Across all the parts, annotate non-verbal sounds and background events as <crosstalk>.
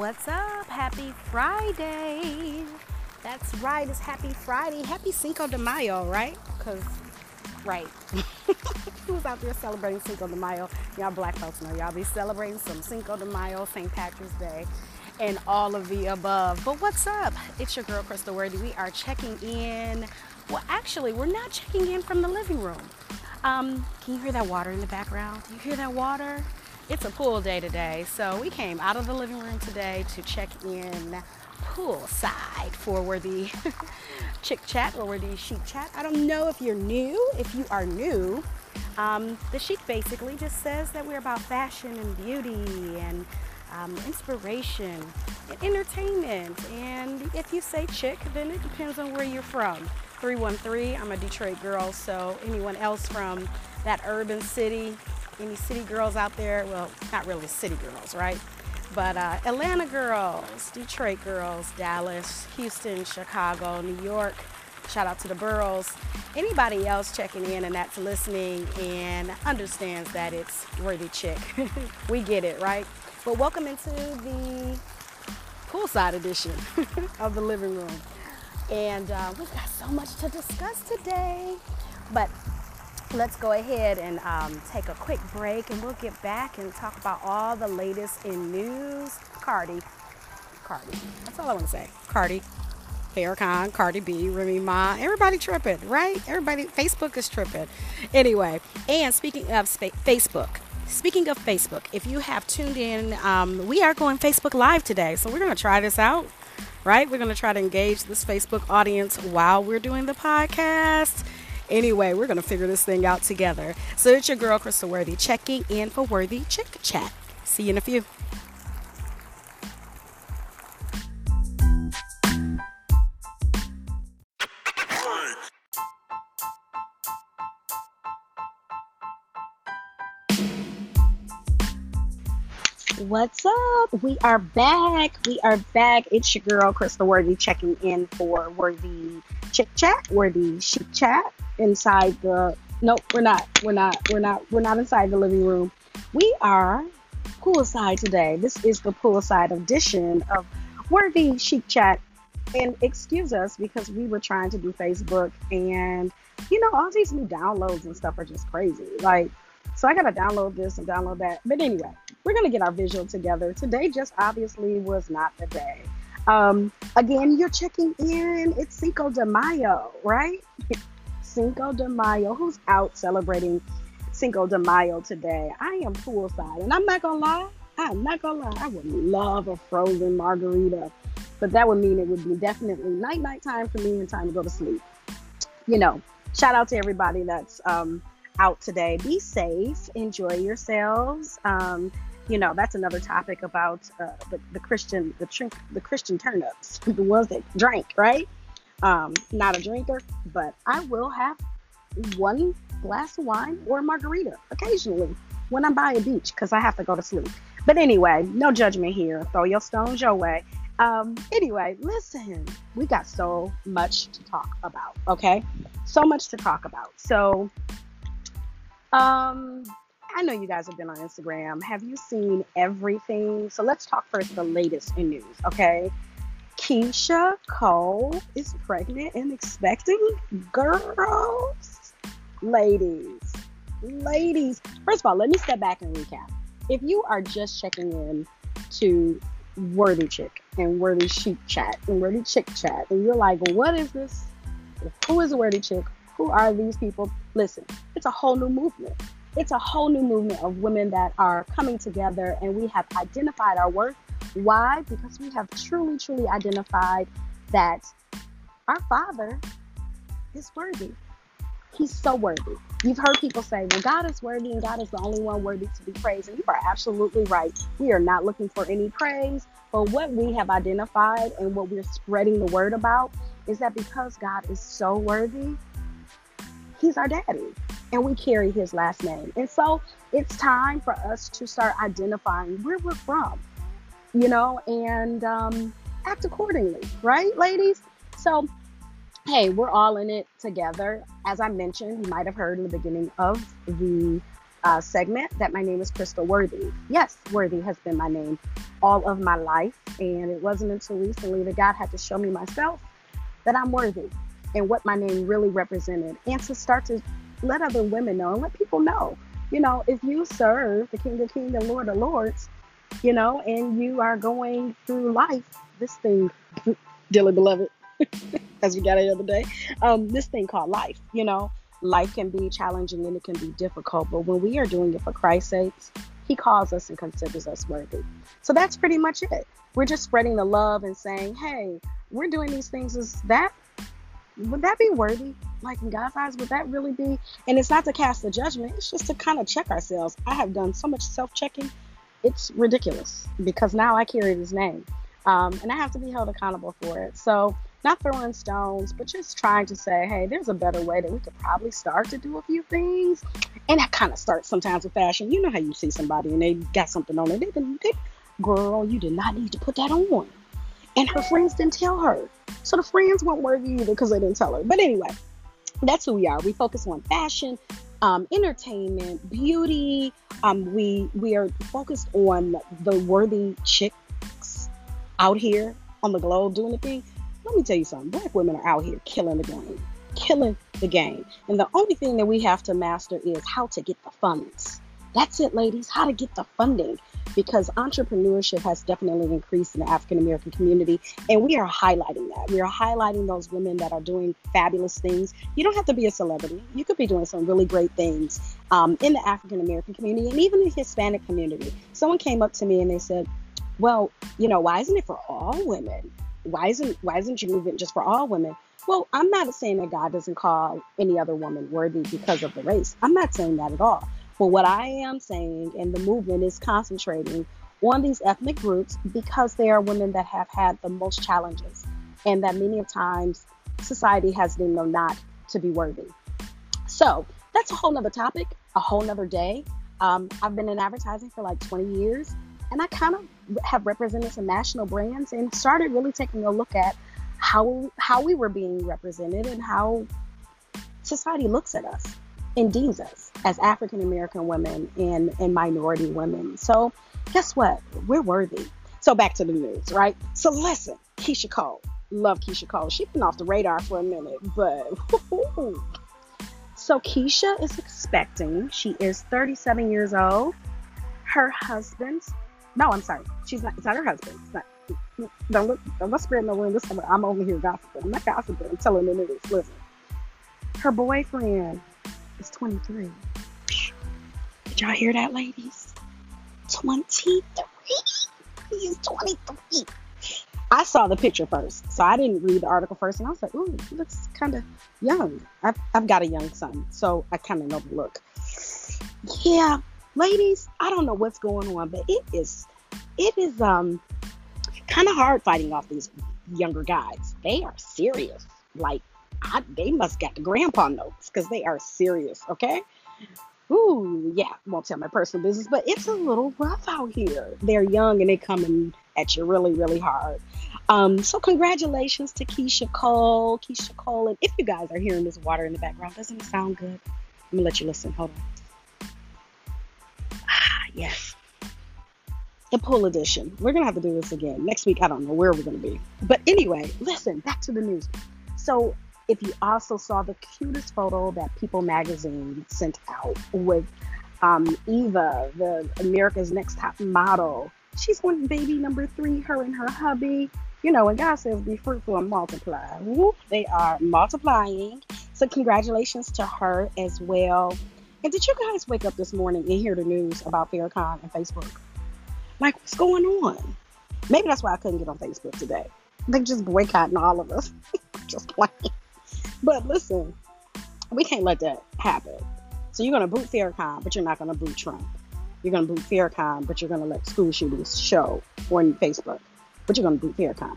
What's up? Happy Friday. That's right, it's Happy Friday. Happy Cinco de Mayo, right? Because, right. <laughs> Who's out there celebrating Cinco de Mayo? Y'all black folks know y'all be celebrating some Cinco de Mayo, St. Patrick's Day, and all of the above. But what's up? It's your girl, Crystal Worthy. We are checking in. Well, actually, we're not checking in from the living room. Um, can you hear that water in the background? Do you hear that water? It's a pool day today, so we came out of the living room today to check in poolside for Worthy <laughs> Chick Chat or Worthy Chic Chat. I don't know if you're new. If you are new, um, the Chic basically just says that we're about fashion and beauty and um, inspiration and entertainment. And if you say chick, then it depends on where you're from. 313, I'm a Detroit girl, so anyone else from that urban city, any city girls out there? Well, not really city girls, right? But uh, Atlanta girls, Detroit girls, Dallas, Houston, Chicago, New York. Shout out to the boroughs. Anybody else checking in and that's listening and understands that it's worthy chick. <laughs> we get it, right? But welcome into the poolside edition <laughs> of the living room. And uh, we've got so much to discuss today. But let's go ahead and um, take a quick break and we'll get back and talk about all the latest in news. Cardi. Cardi. That's all I want to say. Cardi. Farrakhan, Cardi B, Remy Ma, everybody tripping, right? Everybody, Facebook is tripping. Anyway, and speaking of Facebook, speaking of Facebook, if you have tuned in, um, we are going Facebook Live today. So we're going to try this out, right? We're going to try to engage this Facebook audience while we're doing the podcast. Anyway, we're going to figure this thing out together. So it's your girl, Crystal Worthy, checking in for Worthy Chick Chat. See you in a few. What's up? We are back. We are back. It's your girl, Crystal Worthy, checking in for Worthy Chick Chat, Worthy Chic Chat inside the. Nope, we're not. We're not. We're not. We're not inside the living room. We are poolside today. This is the poolside edition of Worthy Chic Chat. And excuse us because we were trying to do Facebook, and you know, all these new downloads and stuff are just crazy. Like, so I gotta download this and download that. But anyway, we're gonna get our visual together. Today just obviously was not the day. Um, again, you're checking in. It's Cinco de Mayo, right? <laughs> Cinco de Mayo. Who's out celebrating Cinco de Mayo today? I am poolside, and I'm not gonna lie. I'm not gonna lie. I would love a frozen margarita, but that would mean it would be definitely night night time for me and time to go to sleep. You know, shout out to everybody that's um, out today. Be safe. Enjoy yourselves. Um, you know that's another topic about uh, the, the Christian the tr- the Christian turnips, <laughs> the ones that drink, right? Um, not a drinker, but I will have one glass of wine or margarita occasionally when I'm by a beach because I have to go to sleep. But anyway, no judgment here. Throw your stones your way. Um, anyway, listen, we got so much to talk about. Okay, so much to talk about. So, um, I know you guys have been on Instagram. Have you seen everything? So let's talk first the latest in news, okay? Keyshia Cole is pregnant and expecting girls. Ladies, ladies. First of all, let me step back and recap. If you are just checking in to Worthy Chick and Worthy Chic Chat and Worthy Chick Chat, and you're like, what is this? Who is Worthy Chick? Who are these people? Listen, it's a whole new movement it's a whole new movement of women that are coming together and we have identified our worth. Why? Because we have truly, truly identified that our Father is worthy. He's so worthy. You've heard people say, well, God is worthy and God is the only one worthy to be praised. And you are absolutely right. We are not looking for any praise. But what we have identified and what we're spreading the word about is that because God is so worthy, He's our daddy and we carry his last name. And so it's time for us to start identifying where we're from, you know, and um, act accordingly, right, ladies? So, hey, we're all in it together. As I mentioned, you might have heard in the beginning of the uh, segment that my name is Crystal Worthy. Yes, Worthy has been my name all of my life. And it wasn't until recently that God had to show me myself that I'm worthy and what my name really represented and to start to let other women know and let people know. You know, if you serve the King of Kings and Lord of Lords, you know, and you are going through life, this thing, dearly beloved, <laughs> as we got the other day, um, this thing called life, you know, life can be challenging and it can be difficult, but when we are doing it for Christ's sake, He calls us and considers us worthy. So that's pretty much it. We're just spreading the love and saying, hey, we're doing these things. Is that would that be worthy? Like in God's eyes, would that really be? And it's not to cast a judgment, it's just to kind of check ourselves. I have done so much self checking, it's ridiculous because now I carry his name. Um, and I have to be held accountable for it. So, not throwing stones, but just trying to say, hey, there's a better way that we could probably start to do a few things. And that kind of starts sometimes with fashion. You know how you see somebody and they got something on it. They, they, girl, you did not need to put that on. And her friends didn't tell her. So the friends weren't worthy either because they didn't tell her. But anyway, that's who we are. We focus on fashion, um, entertainment, beauty. Um, we we are focused on the worthy chicks out here on the globe doing the thing. Let me tell you something. Black women are out here killing the game, killing the game. And the only thing that we have to master is how to get the funds. That's it, ladies. How to get the funding because entrepreneurship has definitely increased in the African American community, and we are highlighting that. We are highlighting those women that are doing fabulous things. You don't have to be a celebrity, you could be doing some really great things um, in the African American community and even the Hispanic community. Someone came up to me and they said, Well, you know, why isn't it for all women? Why isn't why isn't you moving just for all women? Well, I'm not saying that God doesn't call any other woman worthy because of the race. I'm not saying that at all. But what I am saying, and the movement is concentrating on these ethnic groups because they are women that have had the most challenges, and that many of times society has deemed them not to be worthy. So that's a whole nother topic, a whole nother day. Um, I've been in advertising for like 20 years, and I kind of have represented some national brands and started really taking a look at how how we were being represented and how society looks at us deems us as African American women and, and minority women. So, guess what? We're worthy. So, back to the news, right? So, listen, Keyshia Cole. Love Keyshia Cole. She's been off the radar for a minute, but. <laughs> so, Keyshia is expecting. She is 37 years old. Her husband, no, I'm sorry. She's not, it's not her husband. It's not, don't look, don't let spread no rumors. I'm over here gossiping. I'm not gossiping. I'm telling the news. Listen. Her boyfriend is 23. Did y'all hear that, ladies? 23. He's 23. I saw the picture first, so I didn't read the article first, and I was like, "Ooh, he looks kind of young." I've, I've got a young son, so I kind of know the look. Yeah, ladies, I don't know what's going on, but it is, it is um, kind of hard fighting off these younger guys. They are serious, like I, they must got the grandpa notes because they are serious, okay? Ooh, yeah, won't tell my personal business, but it's a little rough out here. They're young and they coming at you really, really hard. Um, so congratulations to Keyshia Cole, Keyshia Cole, and if you guys are hearing this water in the background, doesn't it sound good? Let me let you listen. Hold on. Ah, yes. The pool edition. We're gonna have to do this again next week. I don't know where we're gonna be, but anyway, listen. Back to the news. So if you also saw the cutest photo that People magazine sent out with um, Eva, the America's Next Top Model. She's on baby number three, her and her hubby. You know, and God says, be fruitful and multiply. Whoop, they are multiplying. So, congratulations to her as well. And did you guys wake up this morning and hear the news about Farrakhan and Facebook? Like, what's going on? Maybe that's why I couldn't get on Facebook today. They're just boycotting all of us. <laughs> just playing. But listen, we can't let that happen. So you're going to boot Farrakhan, but you're not going to boot Trump. You're going to boot Farrakhan, but you're going to let school shootings show on Facebook. But you're going to boot Farrakhan.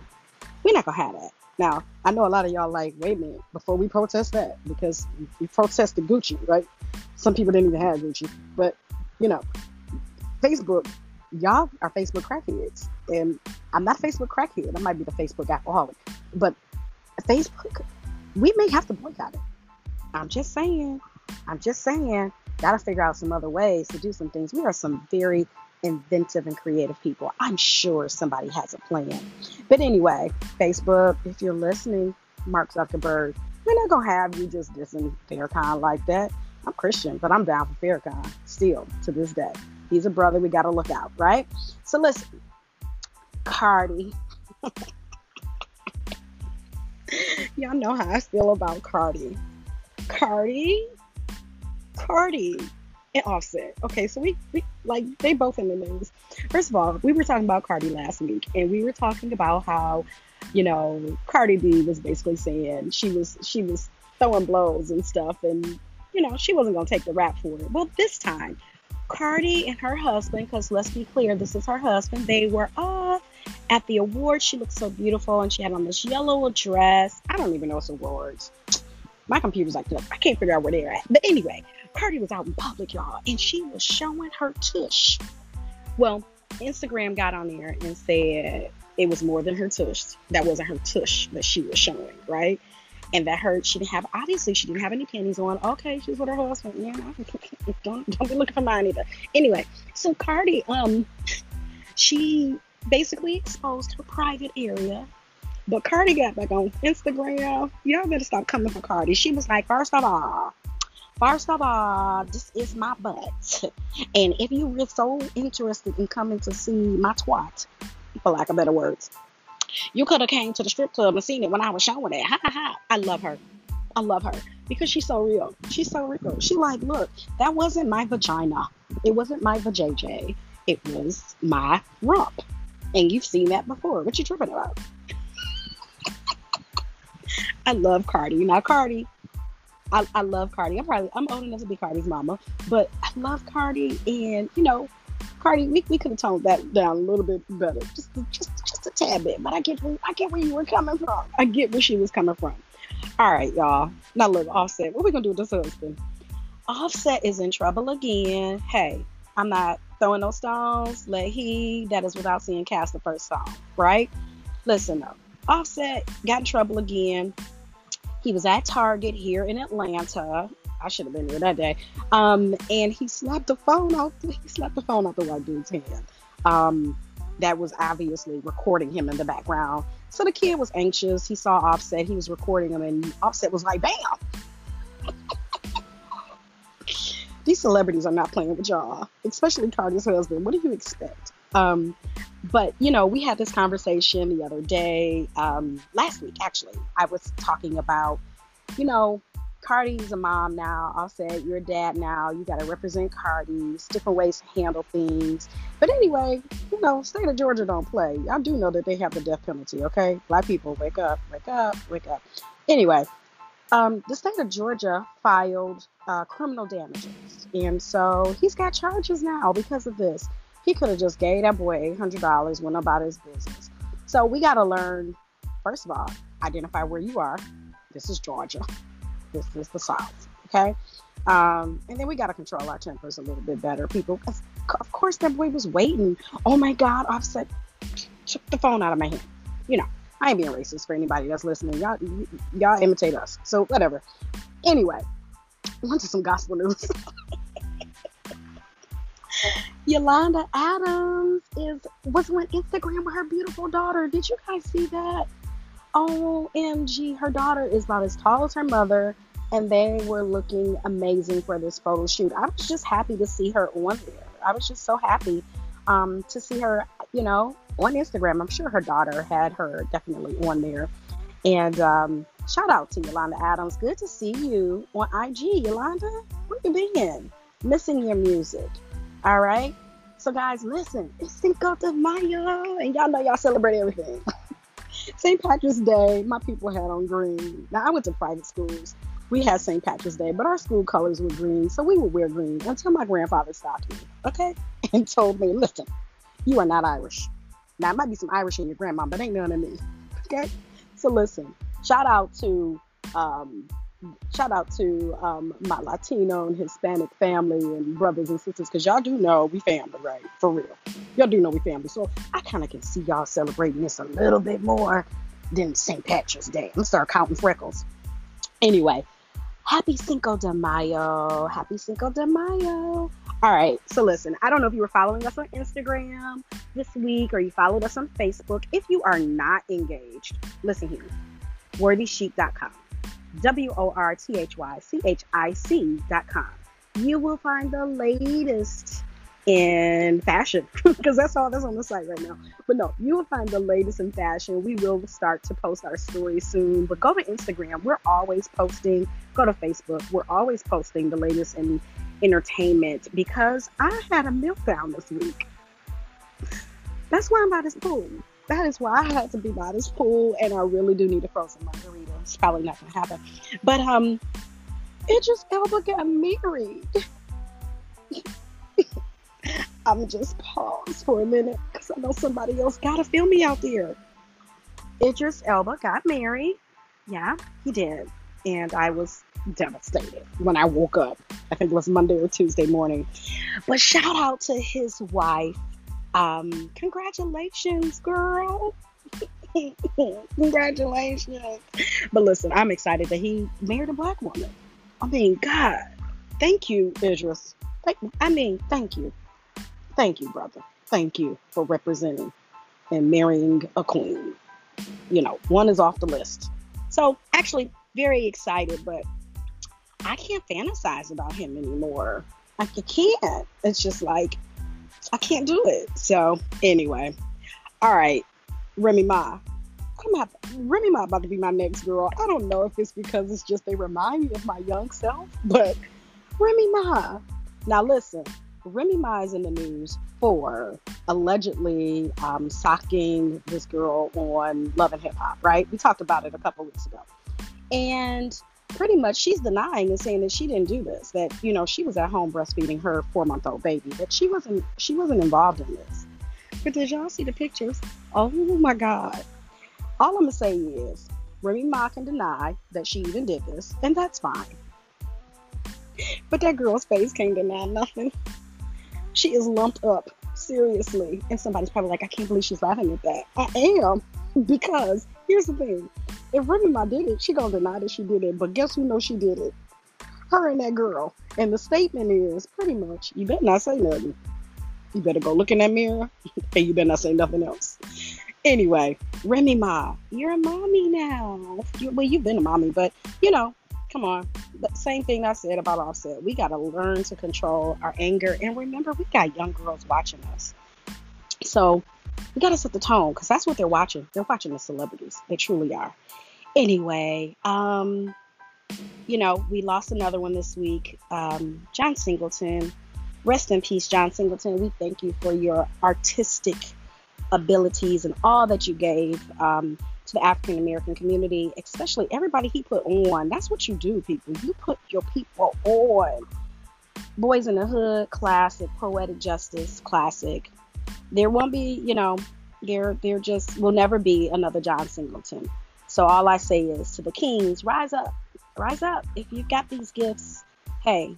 We're not going to have that. Now, I know a lot of y'all like, wait a minute, before we protest that, because we protested Gucci, right? Some people didn't even have Gucci. But, you know, Facebook, y'all are Facebook crackheads. And I'm not Facebook crackhead. I might be the Facebook alcoholic. But Facebook we may have to boycott it. I'm just saying. I'm just saying. got to figure out some other ways to do some things. We are some very inventive and creative people. I'm sure somebody has a plan. But anyway, Facebook, if you're listening, Mark Zuckerberg, we're not gonna have you just dissing Farrakhan like that. I'm Christian, but I'm down for Farrakhan still to this day. He's a brother. We got to look out, right? So listen, Cardi. <laughs> Y'all know how I feel about Cardi. Cardi, Cardi, and Offset. Okay, so we, we like they both in the news. First of all, we were talking about Cardi last week, and we were talking about how, you know, Cardi B was basically saying she was she was throwing blows and stuff, and you know she wasn't gonna take the rap for it. Well, this time, Cardi and her husband, because let's be clear, this is her husband. They were off at the awards. She looked so beautiful, and she had on this yellow dress. I don't even know what's awards. My computer's like, nope. I can't figure out where they're at. But anyway, Cardi was out in public, y'all, and she was showing her tush. Well, Instagram got on there and said it was more than her tush. That wasn't her tush that she was showing, right? And that her she didn't have obviously she didn't have any panties on. Okay, she's with her husband. Yeah, <laughs> don't don't be looking for mine either. Anyway, so Cardi, um, she basically exposed her private area but Cardi got back on Instagram. Y'all better stop coming for Cardi. She was like, first of all, first of all, this is my butt. <laughs> And if you were so interested in coming to see my twat, for lack of better words, you could have came to the strip club and seen it when I was showing it. Ha ha ha. I love her. I love her because she's so real. She's so real. She like, look, that wasn't my vagina. It wasn't my vajayjay. It was my rump. And you've seen that before. What you tripping about? I love Cardi. Now Cardi, I, I love Cardi. I'm probably I'm old enough to be Cardi's mama, but I love Cardi, and you know, Cardi, we, we could have toned that down a little bit better, just just just a tad bit. But I get where, I get where you were coming from. I get where she was coming from. All right, y'all. Now look, Offset. What we gonna do with this husband? Offset is in trouble again. Hey, I'm not throwing no stones. Let he that is without seeing cast the first song, right? Listen though. Offset got in trouble again. He was at Target here in Atlanta. I should have been there that day. Um, and he slapped the phone out. He slapped the phone out the white dude's hand. Um, that was obviously recording him in the background. So the kid was anxious. He saw Offset. He was recording him, and Offset was like, "Bam!" These celebrities are not playing with y'all, especially Cardi's husband. What do you expect? Um, but you know, we had this conversation the other day, um, last week actually. I was talking about, you know, Cardi's a mom now. I'll say you're a dad now. You got to represent Cardi's different ways to handle things. But anyway, you know, state of Georgia don't play. I do know that they have the death penalty. Okay, black people, wake up, wake up, wake up. Anyway, um, the state of Georgia filed uh, criminal damages, and so he's got charges now because of this. He could have just gave that boy $800, went about his business. So we got to learn, first of all, identify where you are. This is Georgia. This is the South. Okay. Um, and then we got to control our tempers a little bit better, people. Of course, that boy was waiting. Oh my God, Offset took the phone out of my hand. You know, I ain't being racist for anybody that's listening. Y'all, y'all imitate us. So whatever. Anyway, on to some gospel news. <laughs> Yolanda Adams is was on Instagram with her beautiful daughter. Did you guys see that? OMG, her daughter is about as tall as her mother, and they were looking amazing for this photo shoot. I was just happy to see her on there. I was just so happy um, to see her, you know, on Instagram. I'm sure her daughter had her definitely on there. And um, shout out to Yolanda Adams. Good to see you on IG, Yolanda. Where you been? Missing your music. All right. So guys, listen, it's Cinco de Mayo, and y'all know y'all celebrate everything. <laughs> St. Patrick's Day, my people had on green. Now I went to private schools. We had St. Patrick's Day, but our school colors were green, so we would wear green until my grandfather stopped me, okay, <laughs> and told me, "Listen, you are not Irish. Now it might be some Irish in your grandma, but ain't none of me." Okay, so listen. Shout out to um, shout out to um, my Latino and Hispanic family and brothers and sisters, because y'all do know we family, right? For real. Y'all do know we family. So I kind of can see y'all celebrating this a little bit more than St. Patrick's Day. I'm gonna start counting freckles. Anyway, Happy Cinco de Mayo. Happy Cinco de Mayo. All right, so listen, I don't know if you were following us on Instagram this week or you followed us on Facebook. If you are not engaged, listen here worthychic.com. W O R T H Y C H I C.com. You will find the latest in fashion <laughs> because that's all that's on the site right now. But no, you will find the latest in fashion. We will start to post our stories soon. But go to Instagram. We're always posting. Go to Facebook. We're always posting the latest in entertainment because I had a meltdown this week. That's why I'm by this pool. That is why I had to be by this pool, and I really do need a frozen margarita. It's probably not gonna happen. But um, Idris Elba got married. <laughs> I'm just pause for a minute because I know somebody else got to feel me out there. Idris Elba got married. Yeah, he did. And I was devastated when I woke up. I think it was Monday or Tuesday morning. But shout out to his wife. Um, congratulations, girl. <laughs> congratulations. But listen, I'm excited that he married a black woman. I mean, God, thank you, Idris. I mean, thank you. Thank you, brother. Thank you for representing and marrying a queen. You know, one is off the list. So, actually, very excited, but I can't fantasize about him anymore. Like, I can't. It's just like, I can't do it. So, anyway, all right, Remy Ma. I'm have, Remy Ma about to be my next girl. I don't know if it's because it's just they remind me of my young self, but Remy Ma. Now, listen, Remy Ma is in the news for allegedly um, socking this girl on Love and Hip Hop, right? We talked about it a couple weeks ago. And pretty much she's denying and saying that she didn't do this, that, you know, she was at home breastfeeding her four month old baby, that she wasn't she wasn't involved in this. But did y'all see the pictures? Oh my God. All I'm gonna say is Remy Ma can deny that she even did this, and that's fine. But that girl's face can't deny nothing. She is lumped up, seriously. And somebody's probably like, I can't believe she's laughing at that. I am, because here's the thing. If Remy Ma did it, she gonna deny that she did it. But guess who knows she did it? Her and that girl. And the statement is pretty much, you better not say nothing. You better go look in that mirror <laughs> and you better not say nothing else. Anyway, Remy Ma, you're a mommy now. You, well, you've been a mommy, but you know, come on. Same thing I said about Offset. We got to learn to control our anger. And remember, we got young girls watching us. So we got to set the tone because that's what they're watching. They're watching the celebrities. They truly are. Anyway, um, you know, we lost another one this week. Um, John Singleton. Rest in peace, John Singleton. We thank you for your artistic abilities and all that you gave. Um, to the African American community, especially everybody he put on. That's what you do, people. You put your people on. Boys in the Hood, classic. Poetic Justice, classic. There won't be, you know, there there just will never be another John Singleton. So all I say is to the kings, rise up, rise up. If you've got these gifts, hey,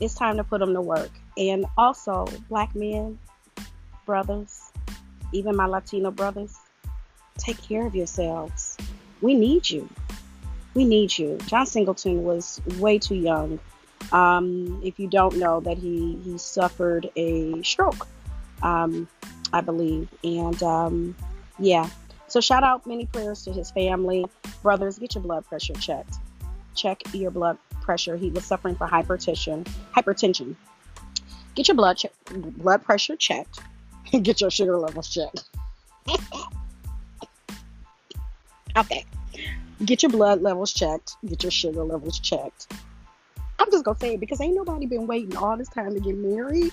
it's time to put them to work. And also, black men, brothers, even my Latino brothers, take care of yourselves. We need you. We need you. John Singleton was way too young. Um, if you don't know that he he suffered a stroke, um, I believe, and um, yeah. So shout out many prayers to his family, brothers. Get your blood pressure checked. Check your blood pressure. He was suffering from hypertension. Hypertension. Get your blood che- blood pressure checked. <laughs> Get your sugar levels checked. <laughs> Okay. Get your blood levels checked. Get your sugar levels checked. I'm just gonna say it because ain't nobody been waiting all this time to get married.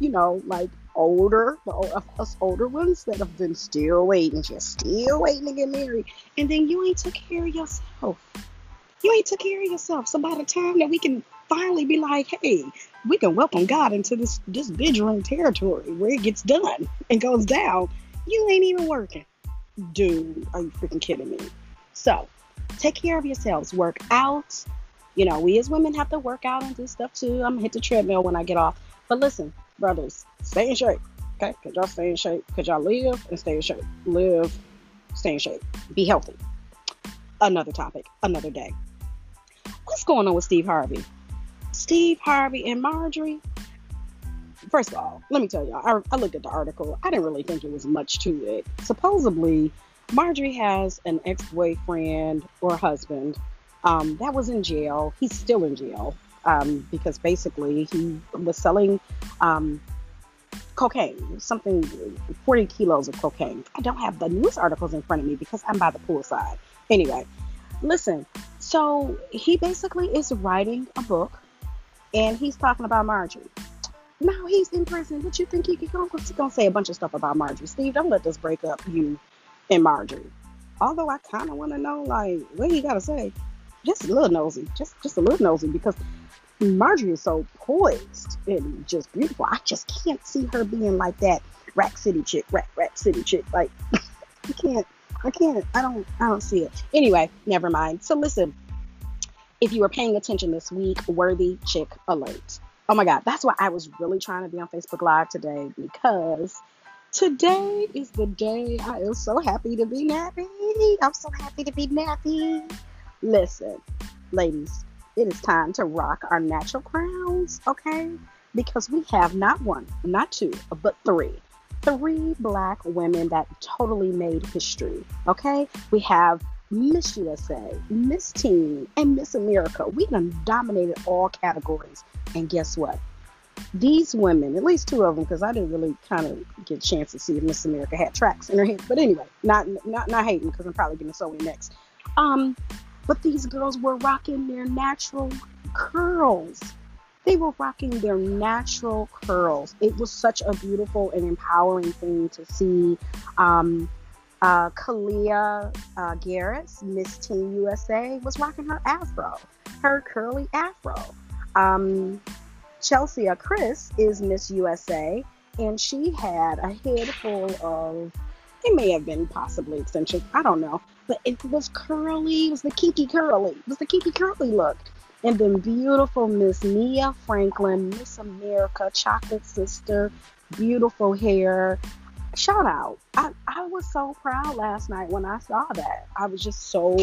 You know, like older, the us older ones that have been still waiting, just still waiting to get married, and then you ain't took care of yourself. You ain't took care of yourself. So by the time that we can finally be like, hey, we can welcome God into this this bedroom territory where it gets done and goes down, you ain't even working dude, are you freaking kidding me? So take care of yourselves, work out. You know, we as women have to work out and do stuff too. I'm gonna hit the treadmill when I get off. But listen, brothers, stay in shape. Okay? Cause y'all stay in shape. Cause y'all live and stay in shape. Live, stay in shape. Be healthy. Another topic, another day. what's going on with Steve Harvey? Steve Harvey and Marjorie. First of all, let me tell you, I, I looked at the article. I didn't really think it was much to it. Supposedly, Marjorie has an ex boyfriend or husband um, that was in jail. He's still in jail um, because basically he was selling um, cocaine, something 40 kilos of cocaine. I don't have the news articles in front of me because I'm by the poolside. Anyway, listen. So he basically is writing a book, and he's talking about Marjorie. Now he's in prison. What you think he could go? He's gonna say a bunch of stuff about Marjorie. Steve, don't let this break up you and Marjorie. Although I kind of want to know, like, what he got to say. Just a little nosy, just just a little nosy, because Marjorie is so poised and just beautiful. I just can't see her being like that Rack City chick, Rack Rack City chick. Like, <laughs> I can't, I can't, I don't, I don't see it. Anyway, never mind. So listen, if you were paying attention this week, worthy chick alert. Oh my God, that's why I was really trying to be on Facebook Live today because today is the day I am so happy to be nappy. I'm so happy to be nappy. Listen, ladies, it is time to rock our natural crowns, okay? Because we have not one, not two, but three. Three black women that totally made history, okay? We have Miss USA, Miss Teen, and Miss America. We done dominated all categories. And guess what? These women, at least two of them, because I didn't really kind of get a chance to see if Miss America had tracks in her head. But anyway, not not not hating because I'm probably sew it next. Um, but these girls were rocking their natural curls. They were rocking their natural curls. It was such a beautiful and empowering thing to see. Um, uh, Kaliegh uh, Garris, Miss Teen USA, was rocking her afro, her curly afro. Um, Cheslie Kryst is Miss USA, and she had a head full of it may have been possibly extensions. I don't know. But it was curly. It was the kinky curly. It was the kinky curly look. And then beautiful Miss Nia Franklin, Miss America, Chocolate Sister, beautiful hair. Shout out. I, I was so proud last night when I saw that. I was just so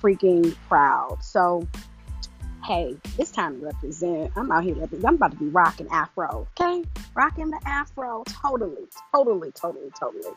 freaking proud. So hey, it's time to represent. I'm out here representing. I'm about to be rocking afro, okay? Rocking the afro, totally, totally, totally, totally.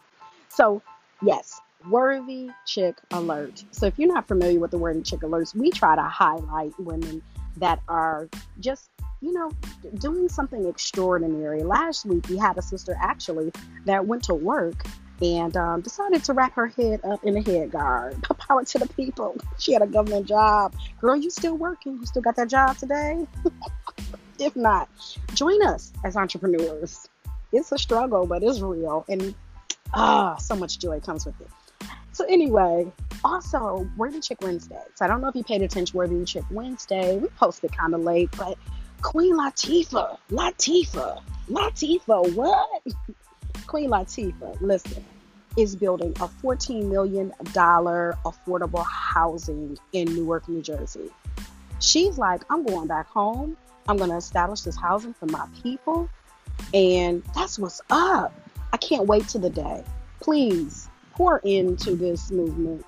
So, yes, worthy chick alert. So, if you're not familiar with the worthy chick alerts, we try to highlight women that are just, you know, doing something extraordinary. Last week, we had a sister actually that went to work and um, decided to wrap her head up in a head guard. <laughs> Power to the people. She had a government job. Girl, you still working? You still got that job today? <laughs> if not, join us as entrepreneurs. It's a struggle, but it's real. And ah, so much joy comes with it. So anyway, also Worthy Chick Wednesday. So I don't know if you paid attention Worthy Chick Wednesday. We posted kind of late, but Queen Latifah, Latifah, Latifah, what? <laughs> Queen Latifah, listen, is building a $14 million affordable housing in Newark, New Jersey. She's like, I'm going back home. I'm going to establish this housing for my people. And that's what's up. I can't wait to the day. Please pour into this movement.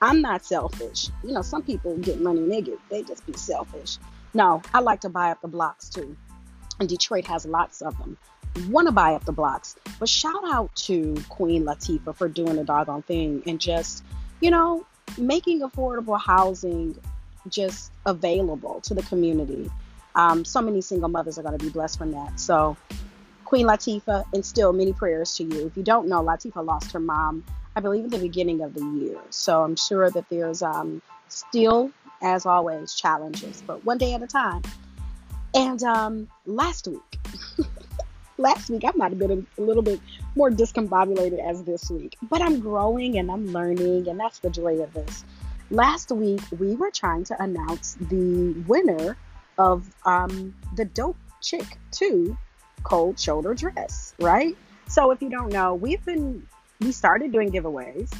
I'm not selfish. You know, some people get money and they they just be selfish. No, I like to buy up the blocks too. And Detroit has lots of them. Want to buy up the blocks. But shout out to Queen Latifah for doing the doggone thing and just, you know, making affordable housing just available to the community. Um, so many single mothers are going to be blessed from that. So Queen Latifah, and still many prayers to you. If you don't know, Latifah lost her mom, I believe, at the beginning of the year. So I'm sure that there's um, still, as always, challenges, but one day at a time. And um, last week, <laughs> last week I might have been a little bit more discombobulated as this week, but I'm growing and I'm learning, and that's the joy of this. Last week, we were trying to announce the winner of um, the Dope Chick 2 cold shoulder dress, right? So if you don't know, we've been we started doing giveaways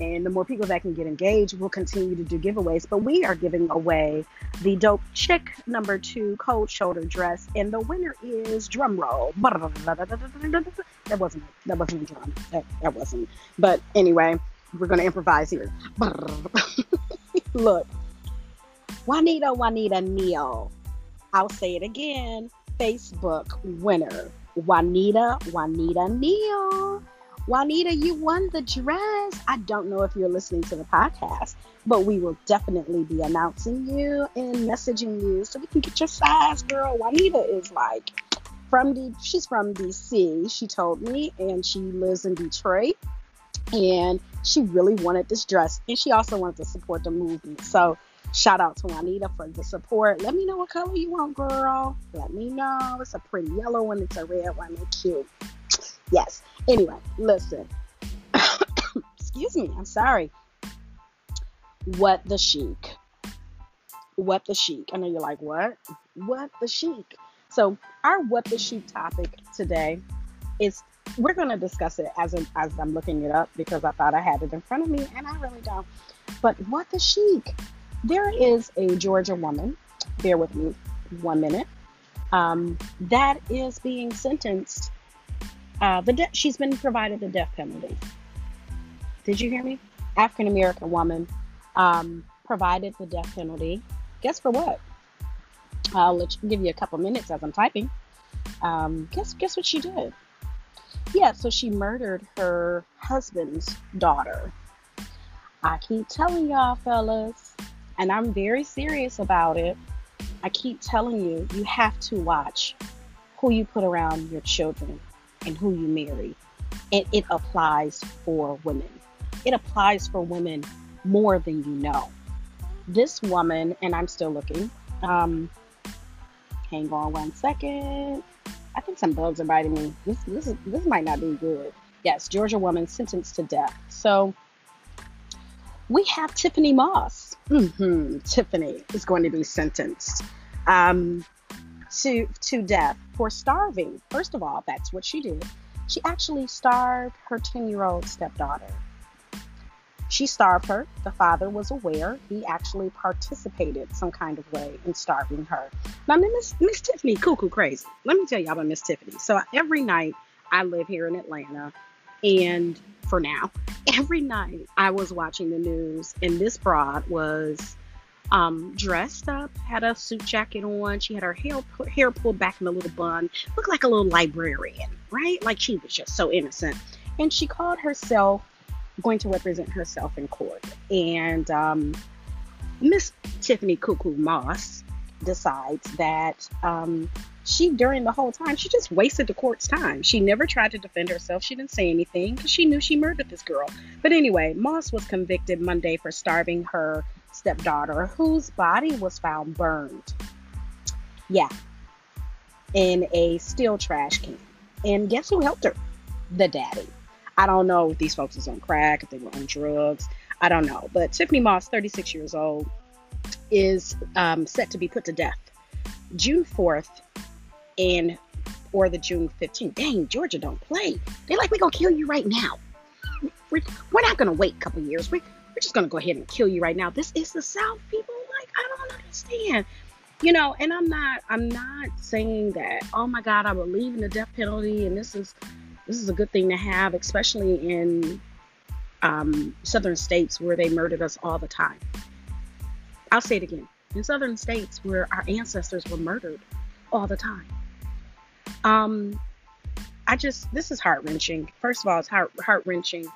and the more people that can get engaged, we'll continue to do giveaways. But we are giving away the dope chick number two cold shoulder dress, and the winner is drum roll. <laughs> That wasn't that wasn't a drum. That, that wasn't. But anyway, we're gonna improvise here. <laughs> Look, Juanita, Juanita Neal. I'll say it again. Facebook winner, Juanita, Juanita Neal. Juanita, you won the dress. I don't know if you're listening to the podcast, but we will definitely be announcing you and messaging you so we can get your size, girl. Juanita is like from the she's from DC, she told me, and she lives in Detroit. And she really wanted this dress, and she also wanted to support the movement. So shout out to Juanita for the support. Let me know what color you want, girl. Let me know. It's a pretty yellow one. It's a red one. It's cute. Yes. Anyway, listen. <coughs> Excuse me. I'm sorry. What the chic? What the chic? I know you're like, what? What the chic? So, our what the chic topic today is we're going to discuss it as, in, as I'm looking it up because I thought I had it in front of me and I really don't. But what the chic? There is a Georgia woman, bear with me one minute, um, that is being sentenced uh, the de- she's been provided the death penalty. Did you hear me? African American woman um, provided the death penalty. Guess for what? I'll let you, give you a couple minutes as I'm typing. Um, guess guess what she did? Yeah, so she murdered her husband's daughter. I keep telling y'all, fellas, and I'm very serious about it. I keep telling you, you have to watch who you put around your children and who you marry. And it applies for women. It applies for women more than you know. This woman, and I'm still looking, um, hang on one second. I think some bugs are biting me. This, this, is, this might not be good. Yes, Georgia woman sentenced to death. So we have Tiffany Moss. Mm-hmm. Tiffany is going to be sentenced. Um, to to death for starving. First of all, that's what she did. She actually starved her 10-year-old stepdaughter. She starved her. The father was aware. He actually participated some kind of way in starving her. Now, Miss Miss Tiffany, cuckoo crazy. Let me tell y'all about Miss Tiffany. So every night I live here in Atlanta, and for now, every night I was watching the news, and this broad was um, dressed up, had a suit jacket on. She had her hair hair pulled back in a little bun, looked like a little librarian, right? Like she was just so innocent. And she called herself going to represent herself in court. And um, Miss Tiffany Cuckoo Moss decides that um, she, during the whole time, she just wasted the court's time. She never tried to defend herself. She didn't say anything because she knew she murdered this girl. But anyway, Moss was convicted Monday for starving her stepdaughter, whose body was found burned. Yeah, in a steel trash can. And guess who helped her? The daddy. I don't know if these folks was on crack, if they were on drugs. I don't know. But Tiffany Moss, 36 years old, is um, set to be put to death June 4th and or the June 15th. Dang, Georgia don't play. They're like, we're to kill you right now. We're, we're not to wait a couple years. We, we're just gonna go ahead and kill you right now. This is the South, people. Like, I don't understand. You know, and I'm not I'm not saying that, oh my God, I believe in the death penalty and this is this is a good thing to have, especially in um, southern states where they murdered us all the time. I'll say it again. In southern states where our ancestors were murdered all the time. Um, I just this is heart wrenching. First of all, it's heart wrenching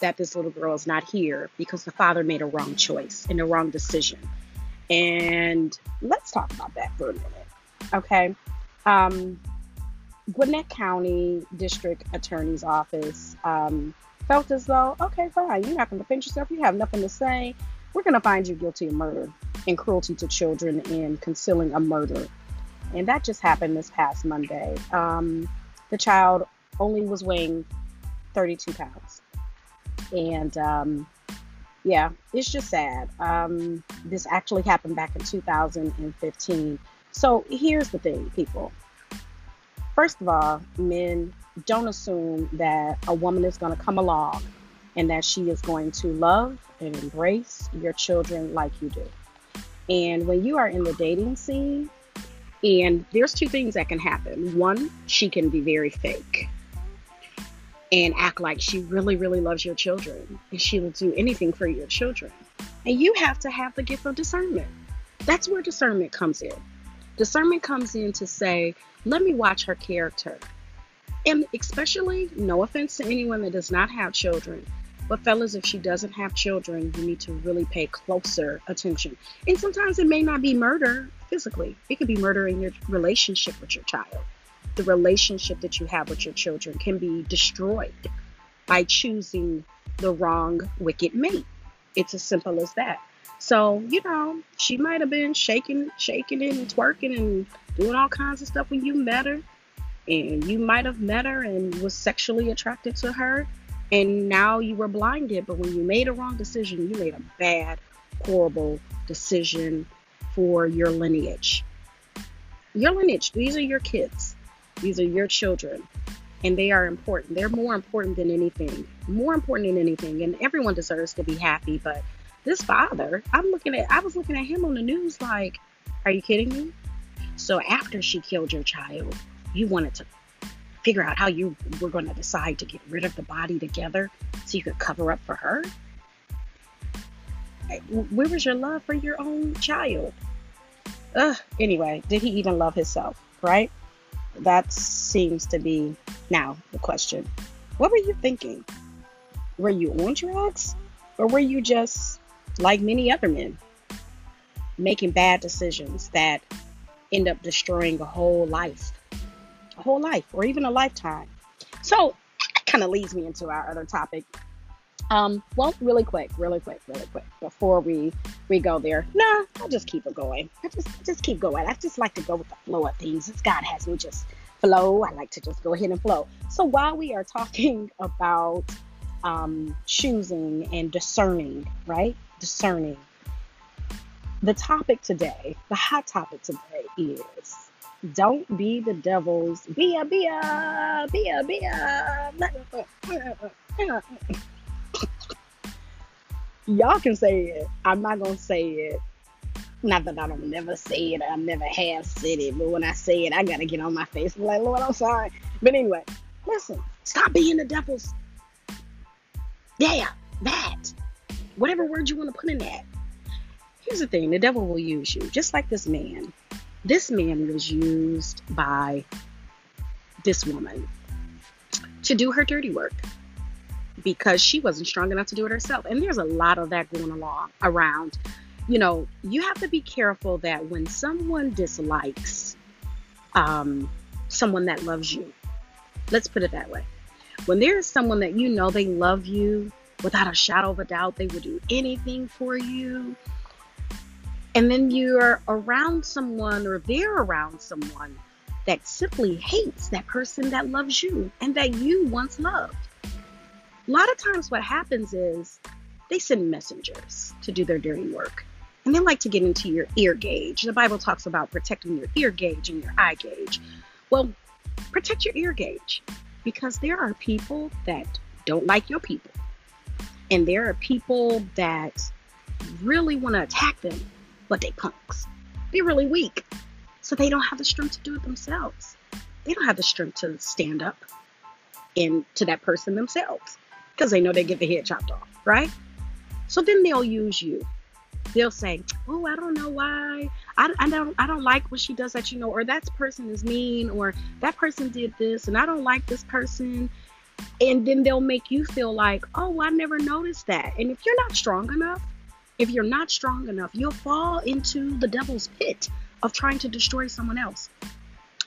that this little girl is not here because the father made a wrong choice and a wrong decision. And let's talk about that for a minute. Okay. Um, Gwinnett County District Attorney's Office um, felt as though, okay, fine, you're not going to defend yourself. You have nothing to say. We're going to find you guilty of murder and cruelty to children and concealing a murder. And that just happened this past Monday. Um, the child only was weighing 32 pounds. And um, yeah, it's just sad. Um, this actually happened back in 2015. So here's the thing, people. First of all, men don't assume that a woman is going to come along and that she is going to love and embrace your children like you do. And when you are in the dating scene, and there's two things that can happen. One, she can be very fake and act like she really, really loves your children and she will do anything for your children. And you have to have the gift of discernment. That's where discernment comes in. Discernment comes in to say, let me watch her character. And especially, no offense to anyone that does not have children, but fellas, if she doesn't have children, you need to really pay closer attention. And sometimes it may not be murder physically, it could be murder in your relationship with your child. The relationship that you have with your children can be destroyed by choosing the wrong wicked mate. It's as simple as that. So, you know, she might have been shaking, shaking and twerking and doing all kinds of stuff when you met her. And you might have met her and was sexually attracted to her. And now you were blinded. But when you made a wrong decision, you made a bad, horrible decision for your lineage. Your lineage, these are your kids, these are your children and they are important. They're more important than anything, more important than anything. And everyone deserves to be happy. But this father, I'm looking at, I was looking at him on the news like, are you kidding me? So after she killed your child, you wanted to figure out how you were going to decide to get rid of the body together so you could cover up for her. Where was your love for your own child? Ugh, anyway, did he even love himself, right? That seems to be now the question. What were you thinking? Were you on drugs? Or were you just like many other men, making bad decisions that end up destroying a whole life? A whole life, or even a lifetime. So that kind of leads me into our other topic. Um, well, really quick, really quick, really quick, before we we go there. Nah, I'll just keep it going. I just just keep going. I just like to go with the flow of things. God has me just flow, I like to just go ahead and flow. So while we are talking <laughs> about um, choosing and discerning, right? Discerning. The topic today, the hot topic today is don't be the devil's be a be a be a be a Y'all can say it. I'm not gonna say it. Not that I don't never say it. I never have said it, but when I say it, I gotta get on my face and like, Lord, I'm sorry. But anyway, listen. Stop being the devil's. Yeah, that. Whatever word you want to put in that. Here's the thing: the devil will use you, just like this man. This man was used by this woman to do her dirty work because she wasn't strong enough to do it herself. And there's a lot of that going along around. You know, you have to be careful that when someone dislikes um, someone that loves you, let's put it that way. When there is someone that you know they love you without a shadow of a doubt, they will do anything for you. And then you're around someone or they're around someone that simply hates that person that loves you and that you once loved a lot of times what happens is they send messengers to do their dirty work. And they like to get into your ear gauge. The Bible talks about protecting your ear gauge and your eye gauge. Well, protect your ear gauge because there are people that don't like your people. And there are people that really want to attack them, but they punks. They're really weak. So they don't have the strength to do it themselves. They don't have the strength to stand up and to that person themselves because they know they get the head chopped off, right? So then they'll use you. They'll say, "Oh, I don't know why. I, I don't I don't like what she does that you know, or that person is mean, or that person did this, and I don't like this person." And then they'll make you feel like, "Oh, I never noticed that." And if you're not strong enough, if you're not strong enough, you'll fall into the devil's pit of trying to destroy someone else.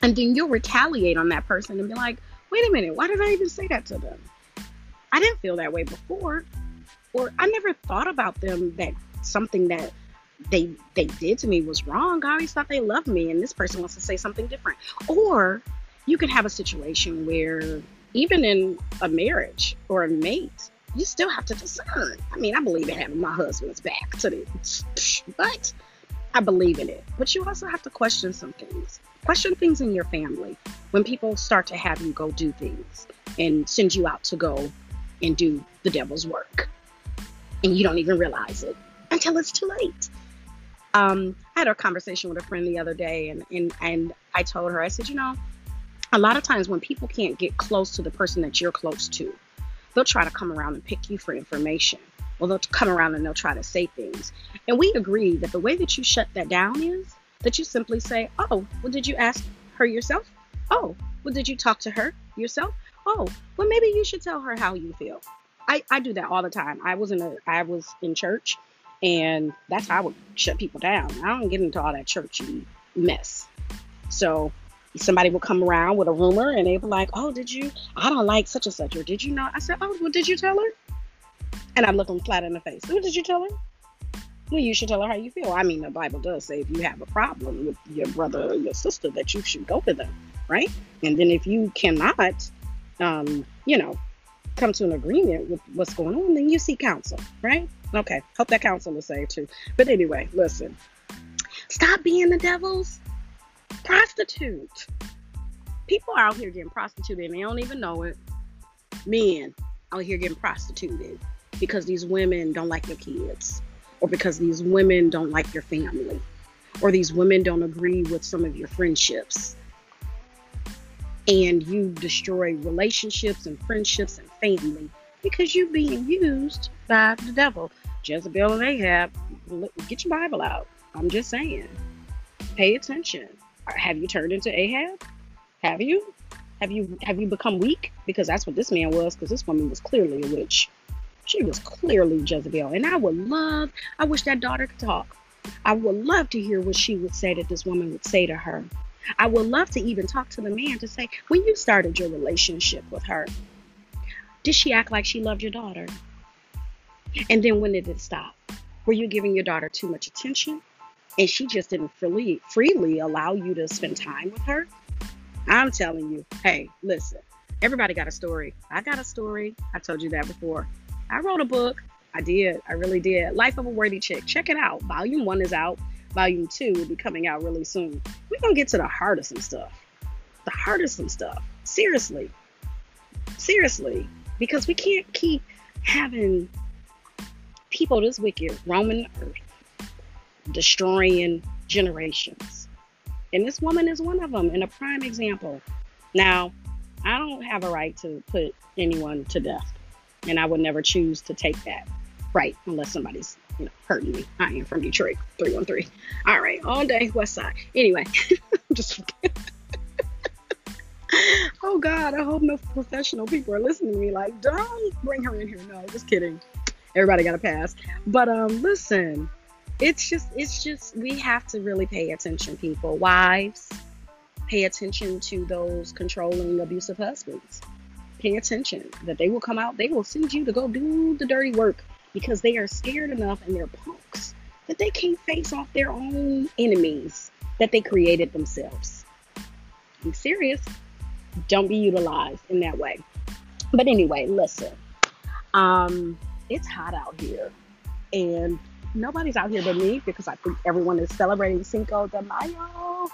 And then you'll retaliate on that person and be like, wait a minute, why did I even say that to them? I didn't feel that way before, or I never thought about them that something that they they did to me was wrong. I always thought they loved me, and this person wants to say something different. Or you could have a situation where even in a marriage or a mate, you still have to discern. I mean, I believe in having my husband's back to the, <laughs> but I believe in it. But you also have to question some things. Question things in your family when people start to have you go do things and send you out to go and do the devil's work. And you don't even realize it until it's too late. Um, I had a conversation with a friend the other day, and, and, and I told her, I said, you know, a lot of times when people can't get close to the person that you're close to, they'll try to come around and pick you for information. Well, they'll come around and they'll try to say things. And we agree that the way that you shut that down is that you simply say, Oh, well, did you ask her yourself? Oh, well, did you talk to her yourself? Oh, well, maybe you should tell her how you feel. I, I do that all the time. I was in a I was in church and that's how I would shut people down. I don't get into all that churchy mess. So somebody will come around with a rumor and they'll be like, Oh, did you I don't like such and such or did you know? I said, Oh, well, did you tell her? And I look them flat in the face. Who did you tell her? Well, you should tell her how you feel. I mean, the Bible does say if you have a problem with your brother or your sister, that you should go to them, right? And then if you cannot, um, you know, come to an agreement with what's going on, then you seek counsel, right? Okay, hope that counsel is saved too. But anyway, listen, stop being the devil's prostitute. People are out here getting prostituted and they don't even know it. Men out here getting prostituted because these women don't like their kids or because these women don't like your family, or these women don't agree with some of your friendships. And you destroy relationships and friendships and family because you're being used by the devil. Jezebel and Ahab, get your Bible out. I'm just saying. Pay attention. Have you turned into Ahab? Have you? Have you have you become weak? Because that's what this man was, because this woman was clearly a witch. She was clearly Jezebel. And I would love, I wish that daughter could talk. I would love to hear what she would say that this woman would say to her. I would love to even talk to the man to say, when you started your relationship with her, did she act like she loved your daughter? And then when did it stop? Were you giving your daughter too much attention? And she just didn't freely freely allow you to spend time with her? I'm telling you, hey, listen, everybody got a story. I got a story. I told you that before. I wrote a book. I did. I really did. Life of a Worthy Chick. Check it out. Volume one is out. Volume two will be coming out really soon. We're to get to the heart of some stuff. The heart of some stuff. Seriously. Seriously. Because we can't keep having people this wicked roaming the earth, destroying generations. And this woman is one of them and a prime example. Now, I don't have a right to put anyone to death and I would never choose to take that right unless somebody's you know hurting me. I am from Detroit, 313. All right, all day West Side. Anyway, <laughs> just <laughs> oh God, I hope no professional people are listening to me. Like, don't bring her in here. No, just kidding. Everybody got a pass. But um, listen, it's just it's just we have to really pay attention, people. Wives, pay attention to those controlling, abusive husbands pay attention that they will come out, they will send you to go do the dirty work because they are scared enough and they're punks that they can't face off their own enemies that they created themselves. I'm serious. Don't be utilized in that way. But anyway, listen. Um, it's hot out here. And nobody's out here but me because I think everyone is celebrating Cinco de Mayo.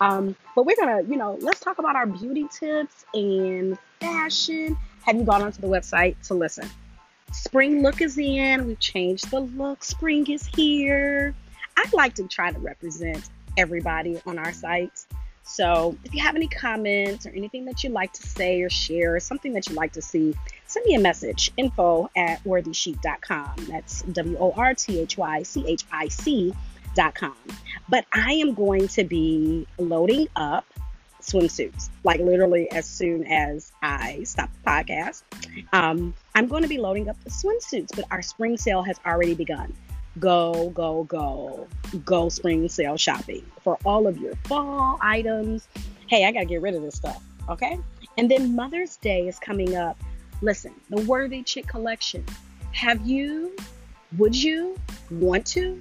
Um, but we're gonna, you know, let's talk about our beauty tips and fashion. Have you gone onto the website to listen? Spring look is in. We've changed the look. Spring is here. I like to try to represent everybody on our sites. So if you have any comments or anything that you'd like to say or share, or something that you'd like to see, send me a message info at worthychic.com. That's W O R T H Y C H I C.com. But I am going to be loading up swimsuits, like literally as soon as I stop the podcast. Um, I'm going to be loading up the swimsuits, but our spring sale has already begun. Go, go, go, go spring sale shopping for all of your fall items. Hey, I got to get rid of this stuff, okay? And then Mother's Day is coming up. Listen, the Worthy Chick collection. Have you, would you want to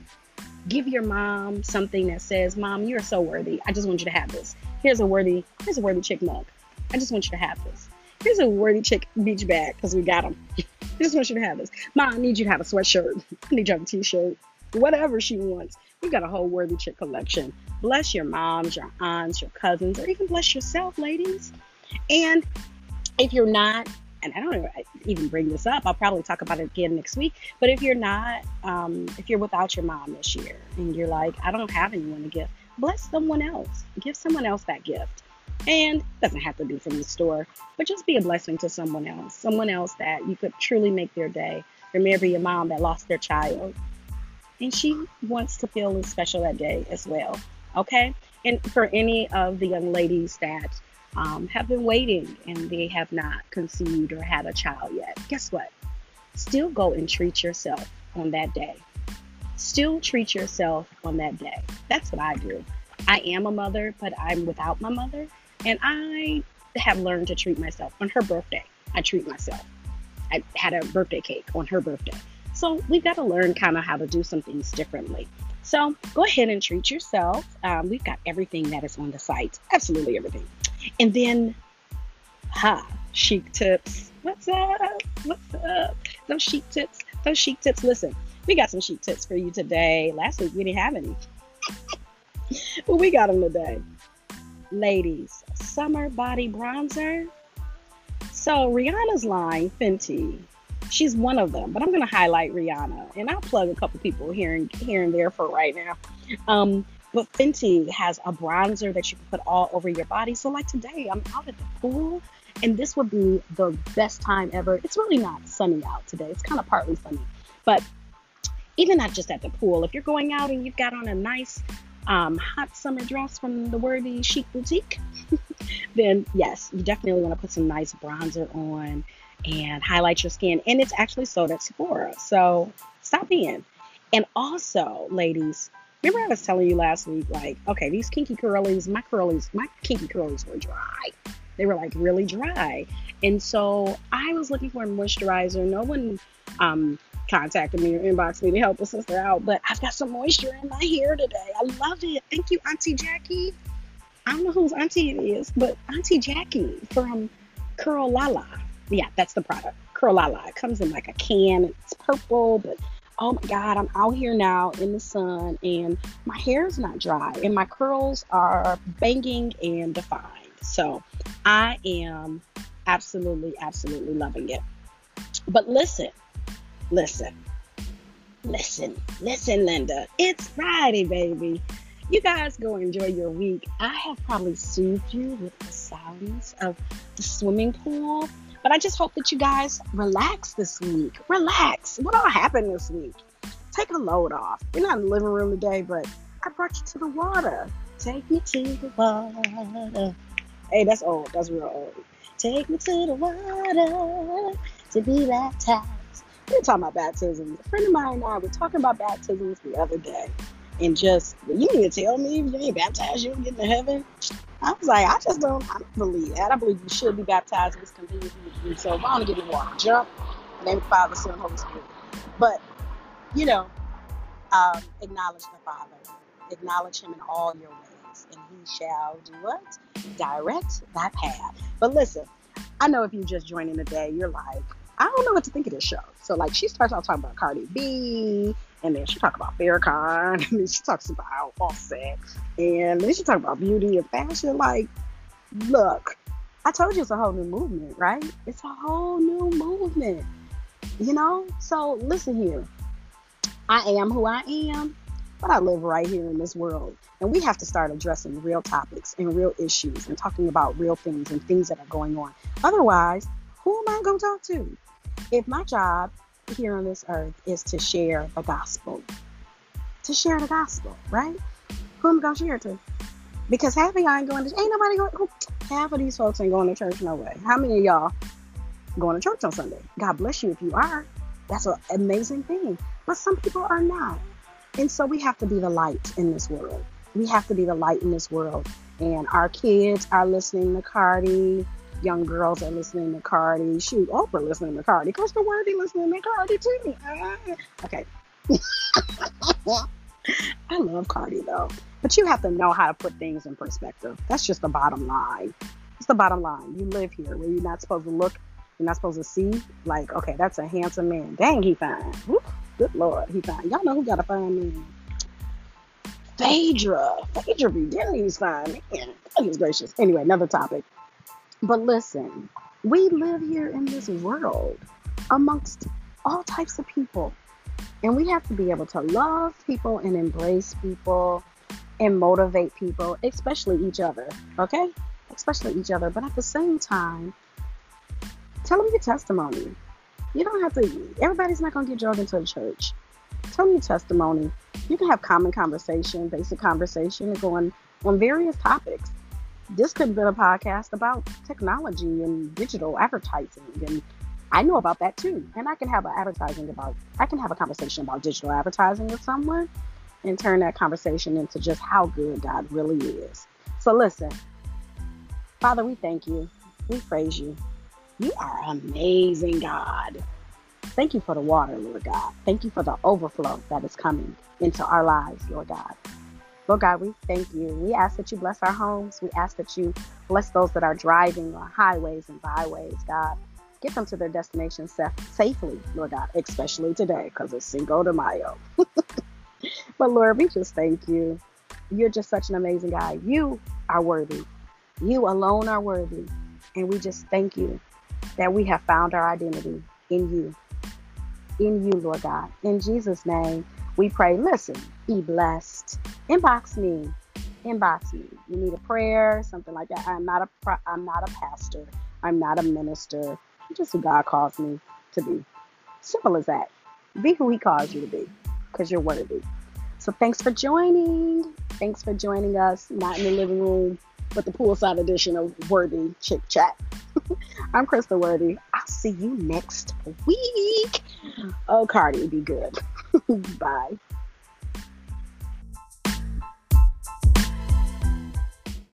give your mom something that says, Mom, you're so worthy. I just want you to have this. Here's a worthy, here's a worthy chick mug. I just want you to have this. Here's a worthy chick beach bag because we got them. <laughs> I just want you to have this. Mom, I need you to have a sweatshirt. <laughs> I need you to have a t-shirt. Whatever she wants. We got a whole worthy chick collection. Bless your moms, your aunts, your cousins, or even bless yourself, ladies. And if you're not and I don't even bring this up. I'll probably talk about it again next week. But if you're not, um, if you're without your mom this year and you're like, I don't have anyone to give, bless someone else. Give someone else that gift. And it doesn't have to be from the store, but just be a blessing to someone else, someone else that you could truly make their day, There may be a mom that lost their child and she wants to feel special that day as well. Okay? And for any of the young ladies that um, have been waiting and they have not conceived or had a child yet, guess what? Still go and treat yourself on that day. Still treat yourself on that day. That's what I do. I am a mother, but I'm without my mother. And I have learned to treat myself on her birthday. I treat myself. I had a birthday cake on her birthday. So we've got to learn kind of how to do some things differently. So go ahead and treat yourself. Um, we've got everything that is on the site, absolutely everything. And then, ha, chic tips. What's up? What's up? Those chic tips. Those chic tips. Listen, we got some chic tips for you today. Last week we didn't have any. but we got them today. Ladies, summer body bronzer. So Rihanna's line, Fenty, she's one of them. But I'm to highlight Rihanna, and I'll plug a couple people here and here and there for right now. Um, but Fenty has a bronzer that you can put all over your body. So like today, I'm out at the pool, and this would be the best time ever. It's really not sunny out today. It's kind of partly sunny, but even not just at the pool. If you're going out and you've got on a nice um, hot summer dress from the Worthy Chic Boutique, <laughs> then yes, you definitely want to put some nice bronzer on and highlight your skin. And it's actually sold at Sephora. So stop in. And also, ladies, remember I was telling you last week, like, okay, these kinky curlies, my curlies, my kinky curlies were dry. They were like really dry. And so I was looking for a moisturizer. No one um, contacted me or inboxed me to help a sister out, but I've got some moisture in my hair today. I love it. Thank you, Auntie Jackie. I don't know whose auntie it is, but Auntie Jackie from Curl La La. Yeah, that's the product. Curl La La. It comes in like a can. It's purple, but oh my God, I'm out here now in the sun and my hair is not dry and my curls are banging and defined. So I am absolutely, absolutely loving it. But listen, listen, listen, listen, Linda. It's Friday, baby. You guys go enjoy your week. I have probably soothed you with the sounds of the swimming pool, but I just hope that you guys relax this week. Relax. What all happened this week? Take a load off. We're not in the living room today, but I brought you to the water. Take me to the water. Hey, that's old. That's real old. Take me to the water to be baptized. We are talking about baptisms. A friend of mine and I were talking about baptisms the other day and just you need to tell me if you ain't baptized, you don't get into heaven. I was like, I just don't, I don't believe that. I believe you should be baptized with you to do so. I want to get the water, jump, name the Father, Son, Holy Spirit. But, you know, um, acknowledge the Father, acknowledge Him in all your ways, and He shall do what? Direct thy path. But listen, I know if you're just joining today, you're like, I don't know what to think of this show. So like she starts out talking about Cardi B, <laughs> and then she talks about Farrakhan, and then she talks about Offset, and then she talks about beauty and fashion. Like, look, I told you it's a whole new movement, right? It's a whole new movement, you know. So listen here, I am who I am, but I live right here in this world, and we have to start addressing real topics and real issues and talking about real things and things that are going on. Otherwise, who am I going to talk to? if my job here on this earth is to share the gospel, to share the gospel, right? Who am I gonna share it to? Because half of y'all ain't going to, ain't nobody going. Half of these folks ain't going to church no way. How many of y'all going to church on Sunday? God bless you if you are. That's an amazing thing. But some people are not, and so we have to be the light in this world. We have to be the light in this world. And our kids are listening to Cardi young girls are listening to Cardi. Shoot, Oprah listening to Cardi. Crystal Worthy listening to Cardi too. Ah. okay. <laughs> I love Cardi though. But you have to know how to put things in perspective. That's just the bottom line. It's the bottom line. You live here where you're not supposed to look, you're not supposed to see. Like, okay, that's a handsome man. Dang, he fine. Good lord, he fine. Y'all know who got a fine man. Phaedra. Phaedra B. Fine. Man, goodness gracious. Anyway, another topic. But listen, we live here in this world amongst all types of people. And we have to be able to love people and embrace people and motivate people, especially each other. Okay? Especially each other. But at the same time, tell them your testimony. You don't have to, everybody's not going to get drugged into a church. Tell me your testimony. You can have common conversation, basic conversation, and go on, on various topics. This could have been a podcast about technology and digital advertising. And I know about that too. And I can have an advertising about, I can have a conversation about digital advertising with someone and turn that conversation into just how good God really is. So listen, Father, we thank you. We praise you. You are amazing, God. Thank you for the water, Lord God. Thank you for the overflow that is coming into our lives, Lord God. Lord God, we thank you. We ask that you bless our homes. We ask that you bless those that are driving on highways and byways, God. Get them to their destination safely, Lord God, especially today because it's Cinco de Mayo. <laughs> but Lord, we just thank you. You're just such an amazing guy. You are worthy. You alone are worthy. And we just thank you that we have found our identity in you. In you, Lord God. In Jesus' name, we pray. Listen, be blessed. Inbox me. Inbox me. You need a prayer, something like that. I'm not a I'm not a pastor. I'm not a minister. I'm just who God calls me to be. Simple as that. Be who He calls you to be, because you're worthy. So thanks for joining. Thanks for joining us. Not in the living room, but the poolside edition of Worthy Chit Chat. <laughs> I'm Crystal Worthy. I'll see you next week. Oh, Cardi, be good. <laughs> Bye.